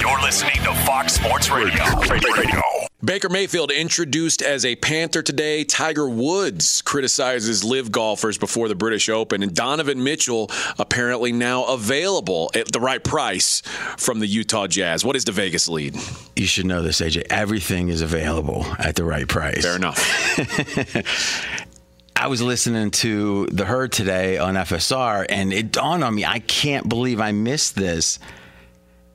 You're listening to Fox Sports Radio. Radio. Baker Mayfield introduced as a Panther today. Tiger Woods criticizes LIV golfers before the British Open. And Donovan Mitchell apparently now available at the right price from the Utah Jazz. What is the Vegas lead? You should know this, AJ. Everything is available at the right price. Fair enough. I was listening to The Herd today on FSR, and it dawned on me I can't believe I missed this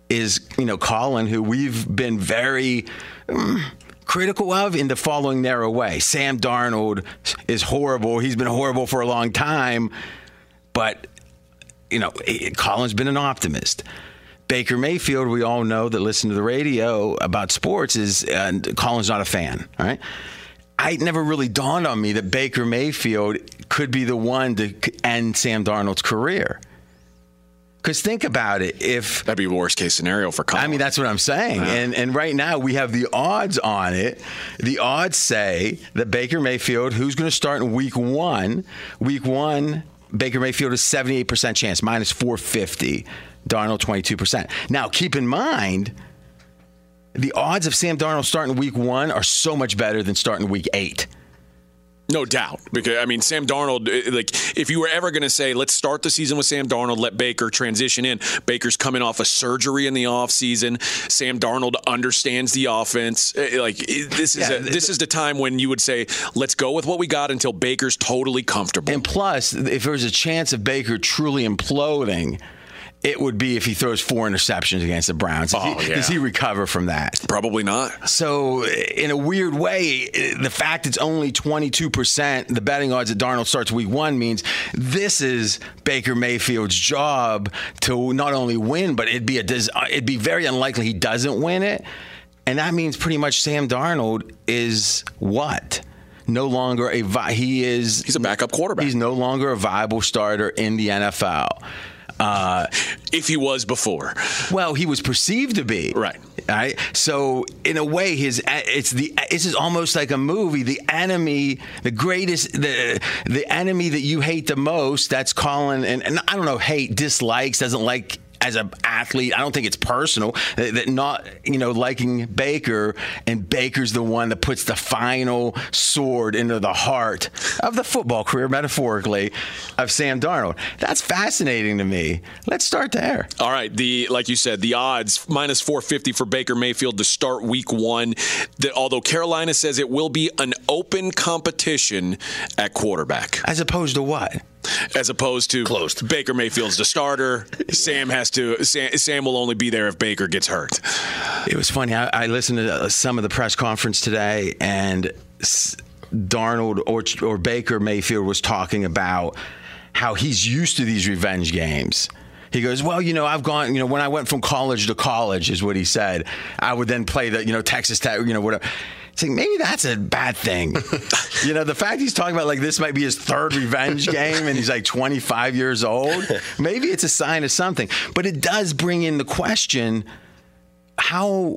is you know Colin, who we've been very. Um, critical of in the following narrow way. Sam Darnold is horrible. He's been horrible for a long time, but you know, Colin's been an optimist. Baker Mayfield, we all know that listen to the radio about sports is uh, Colin's not a fan, right? I never really dawned on me that Baker Mayfield could be the one to end Sam Darnold's career. Because think about it, if that'd be worst case scenario for Colin. I mean, that's what I'm saying. Yeah. And and right now we have the odds on it. The odds say that Baker Mayfield, who's going to start in Week One, Week One, Baker Mayfield is 78 percent chance, minus 450. Darnold 22 percent. Now keep in mind. The odds of Sam Darnold starting week one are so much better than starting week eight. No doubt, because I mean, Sam Darnold. Eh, like, if you were ever going to say, "Let's start the season with Sam Darnold," let Baker transition in. Baker's coming off a surgery in the offseason. Sam Darnold understands the offense. Eh, like, this is yeah, a, this is the time when you would say, "Let's go with what we got until Baker's totally comfortable." And plus, if there's a chance of Baker truly imploding it would be if he throws four interceptions against the Browns. Does, oh, he, yeah. does he recover from that? Probably not. So, in a weird way, the fact it's only 22%, the betting odds that Darnold starts week one means this is Baker Mayfield's job to not only win, but it'd be, a, it'd be very unlikely he doesn't win it. And that means pretty much Sam Darnold is what? no longer a vi- he is he's a backup quarterback. He's no longer a viable starter in the NFL. Uh, if he was before. Well, he was perceived to be. Right. Right. So in a way, his it's the this is almost like a movie. The enemy, the greatest, the the enemy that you hate the most. That's Colin, and, and I don't know, hate, dislikes, doesn't like as an athlete. I don't think it's personal that, that not you know liking Baker and Baker's the one that puts the final sword into the heart of the football career, metaphorically, of Sam Darnold. That's fascinating to me. Let's start there. All right, the like you said, the odds minus 450 for Baker Mayfield to start Week One. The, although Carolina says it will be an open competition at quarterback, as opposed to what? As opposed to closed. Baker Mayfield's the starter. Sam has to. Sam, Sam, will only be there if Baker gets hurt. It was funny. I, I listened to some of the press conference today, and Darnold or or Baker Mayfield was talking about how he's used to these revenge games. He goes, well, you know, I've gone, you know, when I went from college to college, is what he said. I would then play the, you know, Texas Tech, you know, whatever. It's like maybe that's a bad thing. you know, the fact he's talking about like this might be his third revenge game and he's like 25 years old, maybe it's a sign of something. But it does bring in the question how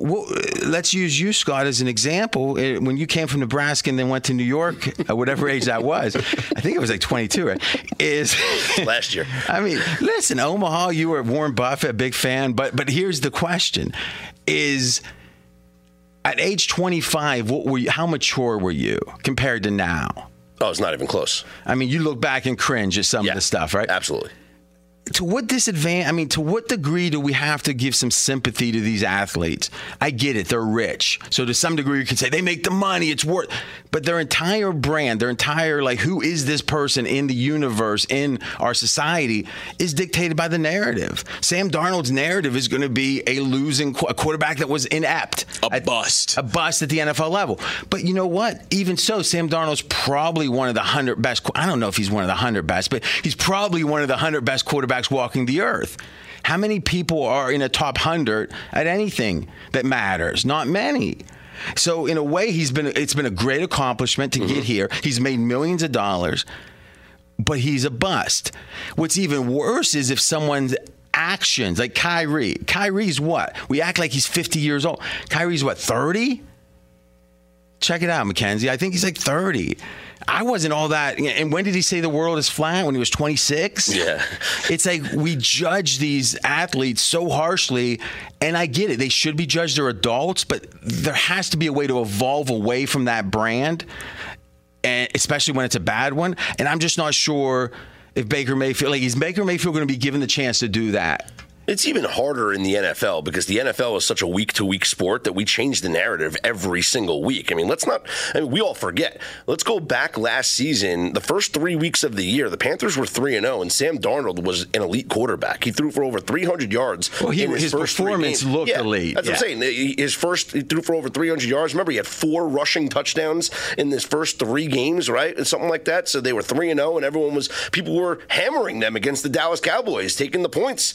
let's use you scott as an example eh, when you came from nebraska and then went to new york at whatever age that was i think it was like 22 right is last year i mean listen omaha you were warren buffett big fan but but here's the question is at age 25, what were you, how mature were you compared to now? Oh, it's not even close. I mean, you look back and cringe at some yeah, of the stuff, right? Absolutely to what disadvantage? I mean, to what degree do we have to give some sympathy to these athletes? I get it; they're rich, so to some degree, you can say they make the money; it's worth. But their entire brand, their entire like, who is this person in the universe, in our society, is dictated by the narrative. Sam Darnold's narrative is going to be a losing a quarterback that was inept, a at, bust, a bust at the NFL level. But you know what? Even so, Sam Darnold's probably one of the hundred best. I don't know if he's one of the hundred best, but he's probably one of the hundred best quarterbacks quarterbacks walking the earth. How many people are in a top 100 at anything that matters? Not many. So in a way he's been it's been a great accomplishment to mm-hmm. get here. He's made millions of dollars, but he's a bust. What's even worse is if someone's actions like Kyrie. Kyrie's what? We act like he's 50 years old. Kyrie's what, 30? Check it out, Mackenzie. I think he's like 30. I wasn't all that. And when did he say the world is flat? When he was 26? Yeah. It's like we judge these athletes so harshly, and I get it. They should be judged. They're adults, but there has to be a way to evolve away from that brand, and especially when it's a bad one. And I'm just not sure if Baker Mayfield, like, is Baker Mayfield going to be given the chance to do that? It's even harder in the NFL because the NFL is such a week to week sport that we change the narrative every single week. I mean, let's not, I mean, we all forget. Let's go back last season, the first three weeks of the year, the Panthers were 3 and 0, and Sam Darnold was an elite quarterback. He threw for over 300 yards. Well, he, his, his performance looked yeah, elite. That's yeah. what I'm saying. His first, he threw for over 300 yards. Remember, he had four rushing touchdowns in his first three games, right? And something like that. So they were 3 and 0, and everyone was, people were hammering them against the Dallas Cowboys, taking the points.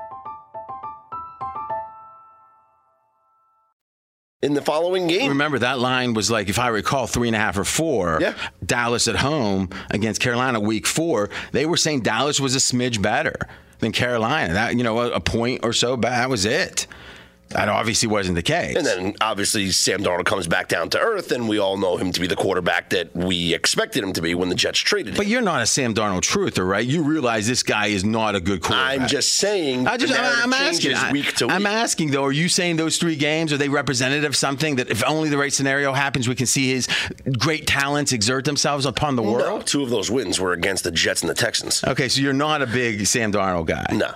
In the following game, Remember that line was like, if I recall, three and a half or four. Yeah. Dallas at home against Carolina, week four. They were saying Dallas was a smidge better than Carolina. That you know, a, a point or so back. That was it. That obviously wasn't the case. And then obviously Sam Darnold comes back down to earth, and we all know him to be the quarterback that we expected him to be when the Jets traded him. but you're not a Sam Darnold truther, right? You realize this guy is not a good quarterback. I'm just saying. I just, narrative I'm asking. I- week to week. I'm asking though. Are you saying those three games are they representative of something that if only the right scenario happens, we can see his great talents exert themselves upon the No, world? two of those wins were against the Jets and the Texans. Okay, so you're not a big Sam Darnold guy. No.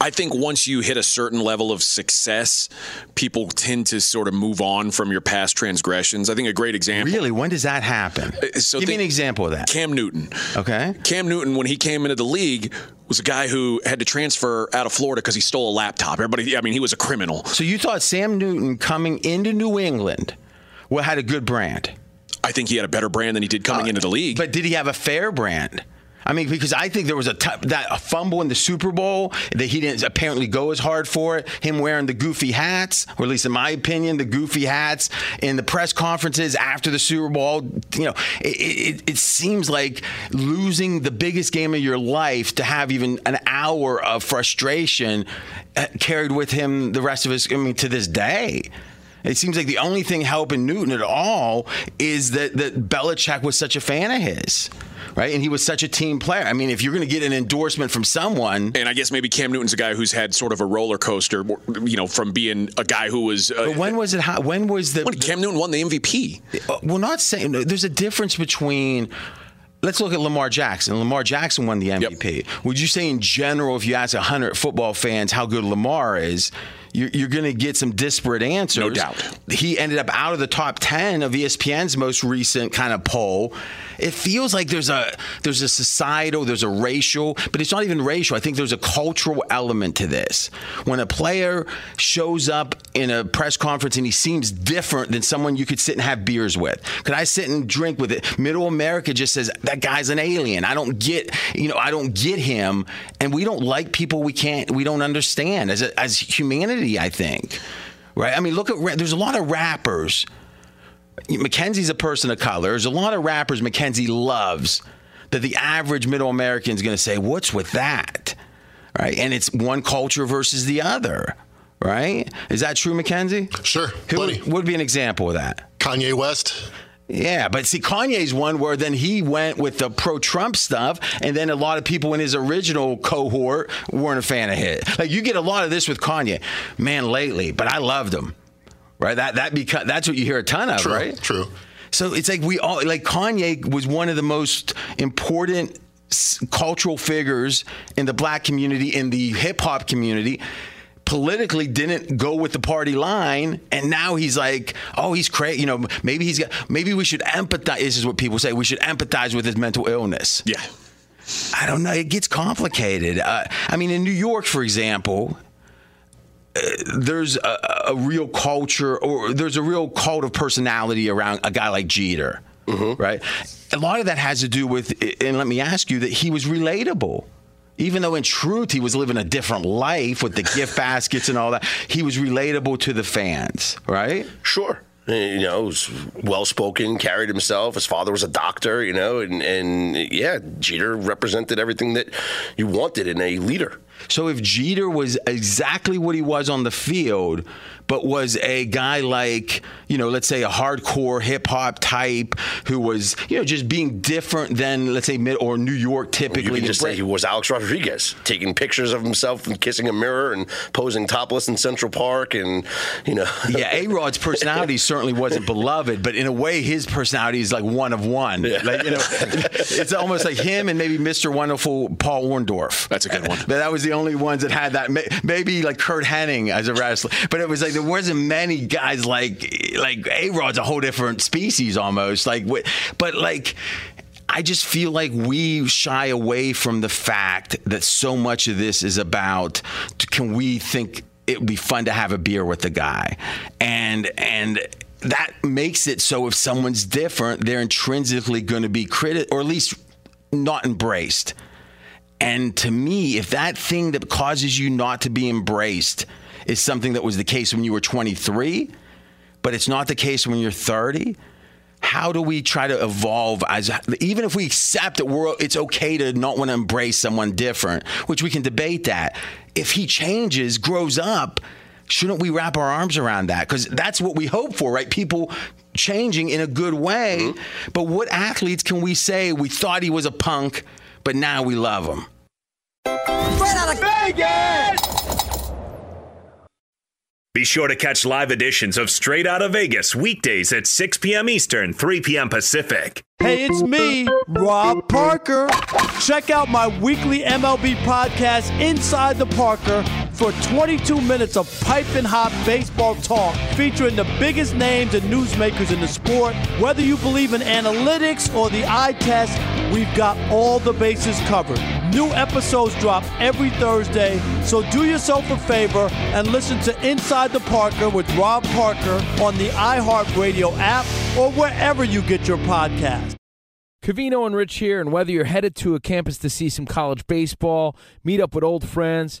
I think once you hit a certain level of success, people tend to sort of move on from your past transgressions. I think a great example. Really? When does that happen? Uh, so Give me an example of that. Cam Newton. Okay. Cam Newton, when he came into the league, was a guy who had to transfer out of Florida because he stole a laptop. Everybody, I mean, he was a criminal. So you thought Cam Newton coming into New England well had a good brand, I think he had a better brand than he did coming uh, into the league. but did he have a fair brand? I mean, because I think there was a t- that a fumble in the Super Bowl that he didn't apparently go as hard for it. Him wearing the goofy hats, or at least in my opinion, the goofy hats in the press conferences after the Super Bowl. You know, it, it, it seems like losing the biggest game of your life to have even an hour of frustration uh, carried with him the rest of his. I mean, to this day. It seems like the only thing helping Newton at all is that that Belichick was such a fan of his, right? And he was such a team player. I mean, if you're going to get an endorsement from someone, and I guess maybe Cam Newton's a guy who's had sort of a roller coaster, you know, from being a guy who was. Uh, but when was it? When was the? when Cam Newton won the MVP. Uh, We're not saying there's a difference between. Let's look at Lamar Jackson. Lamar Jackson won the MVP. Would you say, in general, if you ask 100 football fans how good Lamar is, you're, you're going to get some disparate answers? No doubt. He ended up out of the top 10 of ESPN's most recent kind of poll. It feels like there's a there's a societal, there's a racial, but it's not even racial. I think there's a cultural element to this. When a player shows up in a press conference and he seems different than someone you could sit and have beers with. Could I sit and drink with it? Middle America just says that guy's an alien. I don't get, you know, I don't get him, and we don't like people we can't, we don't understand as a, as humanity. I think, right? I mean, look at there's a lot of rappers. Mackenzie's a person of color. There's a lot of rappers Mackenzie loves that the average middle American is going to say, "What's with that?" Right? And it's one culture versus the other. Right? Is that true, Mackenzie? Sure. Who plenty. would be an example of that? Kanye West. Yeah, but see, Kanye's one where then he went with the pro-Trump stuff, and then a lot of people in his original cohort weren't a fan of his. Like you get a lot of this with Kanye, man, lately. But I loved him, right? That that because that's what you hear a ton of, True. right? True. So it's like we all like Kanye was one of the most important s- cultural figures in the black community, in the hip hop community. Politically, didn't go with the party line, and now he's like, "Oh, he's crazy." You know, maybe he's got. Maybe we should empathize. This is what people say. We should empathize with his mental illness. Yeah. I don't know. It gets complicated. Uh, I mean, in New York, for example, there's a, a real culture or there's a real cult of personality around a guy like Jeter, right? A lot of that has to do with, and let me ask you, that he was relatable. Even though in truth he was living a different life with the gift baskets and all that, he was relatable to the fans, right? Sure. Eh, you know, was well spoken, carried himself. His father was a doctor, you know, and, and yeah, Jeter represented everything that you wanted in a leader. So if Jeter was exactly what he was on the field, but was a guy like, you know, let's say a hardcore hip hop type who was, you know, just being different than, let's say, mid or New York typically. You can just say he was Alex Rodriguez, taking pictures of himself and kissing a mirror and posing topless in Central Park, and you know. yeah, A Rod's personality certainly wasn't beloved, but in a way, his personality is like one of one. Yeah. Like you know, it's almost like him and maybe Mr. Wonderful Paul Orndorff. That's a good one. But that was the only ones that had that. Maybe like Curt Hennig as a wrestler, but it was like there wasn't many guys like like A Rod's a whole different species almost. Like, but like. I just feel like we shy away from the fact that so much of this is about can we think it would be fun to have a beer with the guy and and that makes it so if someone's different they're intrinsically going to be critic or at least not embraced and to me, if that thing that causes you not to be embraced is something that was the case when you were 23, but it's not the case when you're 30, how do we try to evolve as even if we accept that we're it's okay to not want to embrace someone different, which we can debate that. If he changes, grows up, shouldn't we wrap our arms around that? Because that's what we hope for, right? People changing in a good way. Mm-hmm. But what athletes can we say we thought he was a punk, but now we love him? Straight out of Vegas! Be sure to catch live editions of Straight Out of Vegas weekdays at 6 p.m. Eastern, 3 p.m. Pacific. Hey, it's me, Rob Parker. Check out my weekly MLB podcast, Inside the Parker, for 22 minutes of piping hot baseball talk featuring the biggest names and newsmakers in the sport. Whether you believe in analytics or the eye test, we've got all the bases covered. New episodes drop every Thursday, so do yourself a favor and listen to Inside the Parker with Rob Parker on the iHeartRadio app or wherever you get your podcast. Covino and Rich here, and whether you're headed to a campus to see some college baseball, meet up with old friends,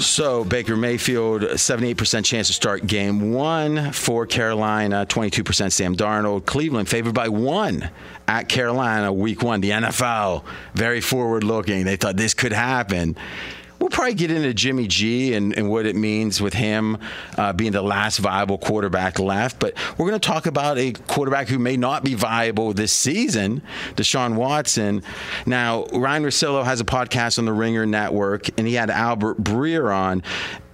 So Baker Mayfield, 78% chance to start game one for Carolina, 22% Sam Darnold. Cleveland favored by one at Carolina week one. The NFL, very forward looking. They thought this could happen. We'll probably get into Jimmy G and, and what it means with him uh, being the last viable quarterback left. But we're going to talk about a quarterback who may not be viable this season, Deshaun Watson. Now, Ryen Russillo has a podcast on the Ringer Network, and he had Albert Breer on.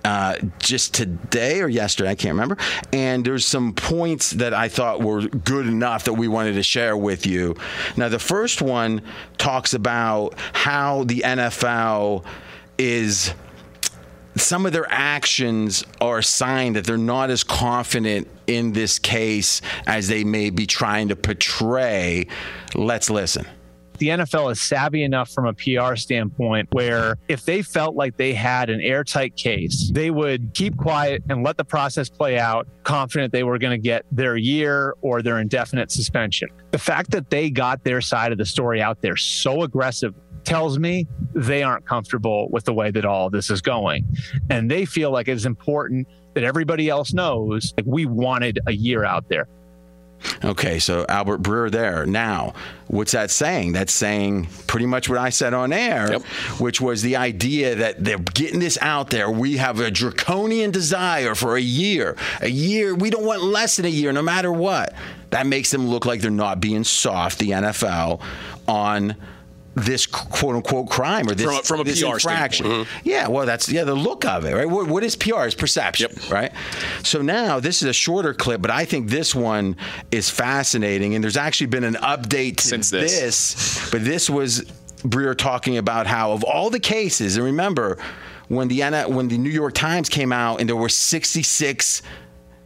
Uh, just today or yesterday, I can't remember. And there's some points that I thought were good enough that we wanted to share with you. Now, the first one talks about how the NFL is some of their actions are a sign that they're not as confident in this case as they may be trying to portray. Let's listen the NFL is savvy enough from a PR standpoint where if they felt like they had an airtight case, they would keep quiet and let the process play out, confident they were going to get their year or their indefinite suspension. The fact that they got their side of the story out there so aggressive tells me they aren't comfortable with the way that all this is going. And they feel like it's important that everybody else knows like we wanted a year out there. Okay, so Albert Breer there. Now, what's that saying? That's saying pretty much what I said on air, yep. which was the idea that they're getting this out there. We have a draconian desire for a year. A year, we don't want less than a year, no matter what. That makes them look like they're not being soft, the NFL, on this quote unquote crime or this from, from a this PR infraction. Mm-hmm. Yeah, well, that's yeah the look of it, right? what, what is PR? Is perception, yep. right? So now this is a shorter clip, but I think this one is fascinating, and there's actually been an update since this. this but this was Breer talking about how of all the cases, and remember when the when the New York Times came out and there were 66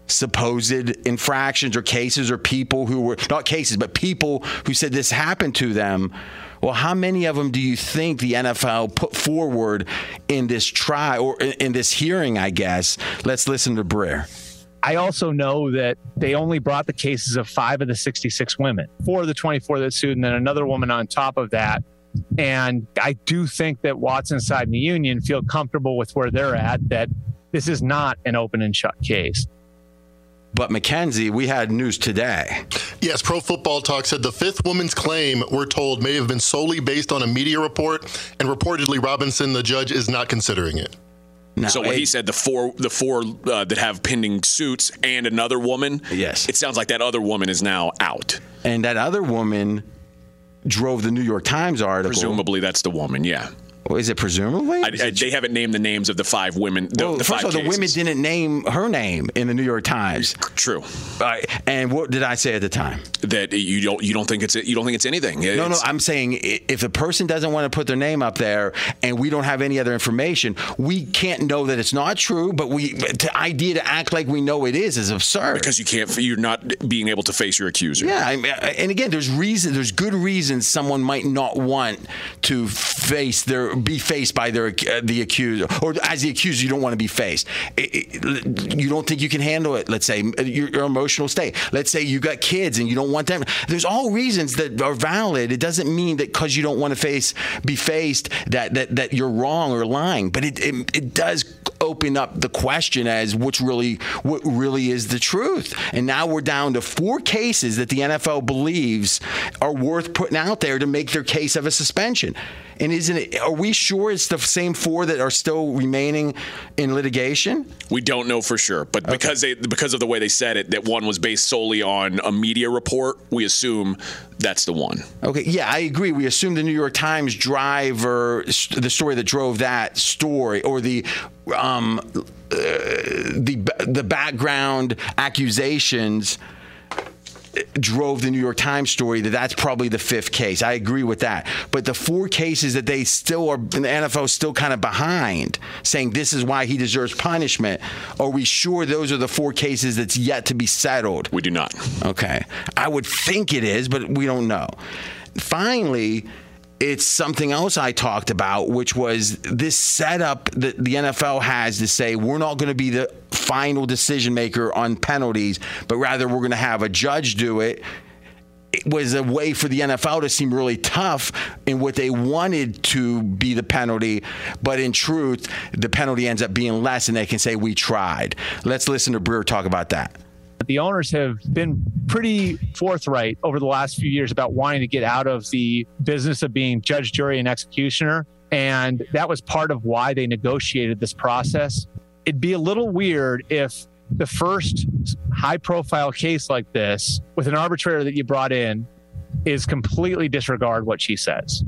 supposed infractions or cases or people who were not cases but people who said this happened to them well, how many of them do you think the NFL put forward in this trial or in this hearing? I guess. Let's listen to Breer. I also know that they only brought the cases of five of the 66 women, four of the 24 that sued, and then another woman on top of that. And I do think that Watson's side and the union feel comfortable with where they're at, that this is not an open and shut case. But Mackenzie, we had news today. Yes, Pro Football Talk said the fifth woman's claim, we're told, may have been solely based on a media report, and reportedly Robinson, the judge, is not considering it. No, so what he said, the four, the four uh, that have pending suits and another woman. Yes, it sounds like that other woman is now out, and that other woman drove the New York Times article. Presumably, that's the woman. Yeah. Is it presumably? I, I, they haven't named the names of the five women. The, well, the first of all, the women didn't name her name in the New York Times. True. Uh, and what did I say at the time? That you don't you don't think it's you don't think it's anything. It's, no, no. I'm saying if a person doesn't want to put their name up there, and we don't have any other information, we can't know that it's not true. But we the idea to act like we know it is is absurd because you can't. You're not being able to face your accuser. Yeah, I mean, and again, there's reason. There's good reasons someone might not want to face their be faced by their uh, the accused, or as the accused, you don't want to be faced. It, it, you don't think you can handle it. Let's say your, your, emotional state. Let's say you got kids and you don't want them. There's all reasons that are valid. It doesn't mean that because you don't want to face be faced that that that you're wrong or lying. But it it, it does open up the question as what's really what really is the truth. And now we're down to four cases that the NFL believes are worth putting out there to make their case of a suspension. And isn't it? Are we sure it's the same four that are still remaining in litigation? We don't know for sure, but okay. because they because of the way they said it, that one was based solely on a media report, we assume that's the one. Okay, yeah, I agree. We assume the New York Times driver, the story that drove that story, or the um, uh, the the background accusations drove the New York Times story that that's probably the fifth case. I agree with that. But the four cases that they still are, the NFL is still kind of behind, saying this is why he deserves punishment. Are we sure those are the four cases that's yet to be settled? We do not. Okay. I would think it is, but we don't know. Finally, it's something else I talked about, which was this setup that the NFL has to say we're not going to be the final decision maker on penalties, but rather we're going to have a judge do it. It was a way for the NFL to seem really tough in what they wanted to be the penalty, but in truth, the penalty ends up being less, and they can say we tried. Let's listen to Breer talk about that. The owners have been pretty forthright over the last few years about wanting to get out of the business of being judge, jury, and executioner. And that was part of why they negotiated this process. It'd be a little weird if the first high profile case like this with an arbitrator that you brought in is completely disregard what she says.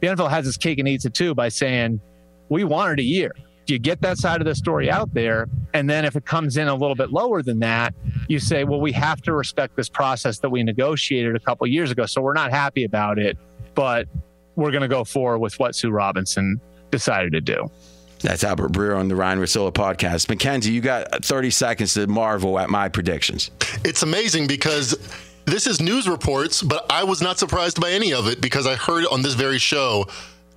The NFL has its cake and eats it too by saying, we wanted a year. You get that side of the story out there. And then if it comes in a little bit lower than that, you say, well, we have to respect this process that we negotiated a couple years ago. So we're not happy about it, but we're going to go forward with what Sue Robinson decided to do. That's Albert Breer on the Ryen Russillo podcast. Mackenzie, you got 30 seconds to marvel at my predictions. It's amazing because this is news reports, but I was not surprised by any of it because I heard on this very show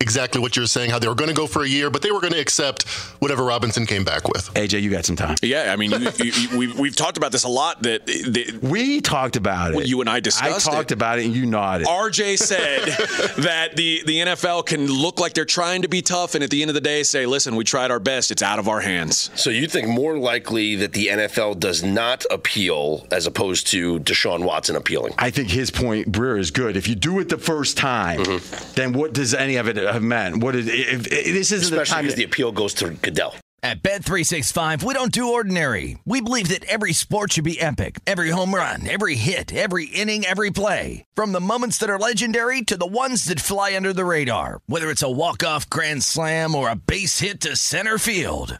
exactly what you're saying, how they were going to go for a year, but they were going to accept whatever Robinson came back with. AJ, you got some time. Yeah, I mean, you, you, we've, we've talked about this a lot. That, that we talked about it. Well, you and I discussed. it. I talked it. about it, and you nodded. RJ said that the the NFL can look like they're trying to be tough, and at the end of the day, say, "Listen, we tried our best. It's out of our hands." So you think more likely that the NFL does not appeal as opposed to Deshaun Watson appealing? I think his point, Breer, is good. If you do it the first time, mm-hmm. then what does any of it have meant? What is if, if, this isn't Especially the time because the appeal goes to Goodell. At Bet365, we don't do ordinary. We believe that every sport should be epic. Every home run, every hit, every inning, every play. From the moments that are legendary to the ones that fly under the radar. Whether it's a walk-off grand slam or a base hit to center field.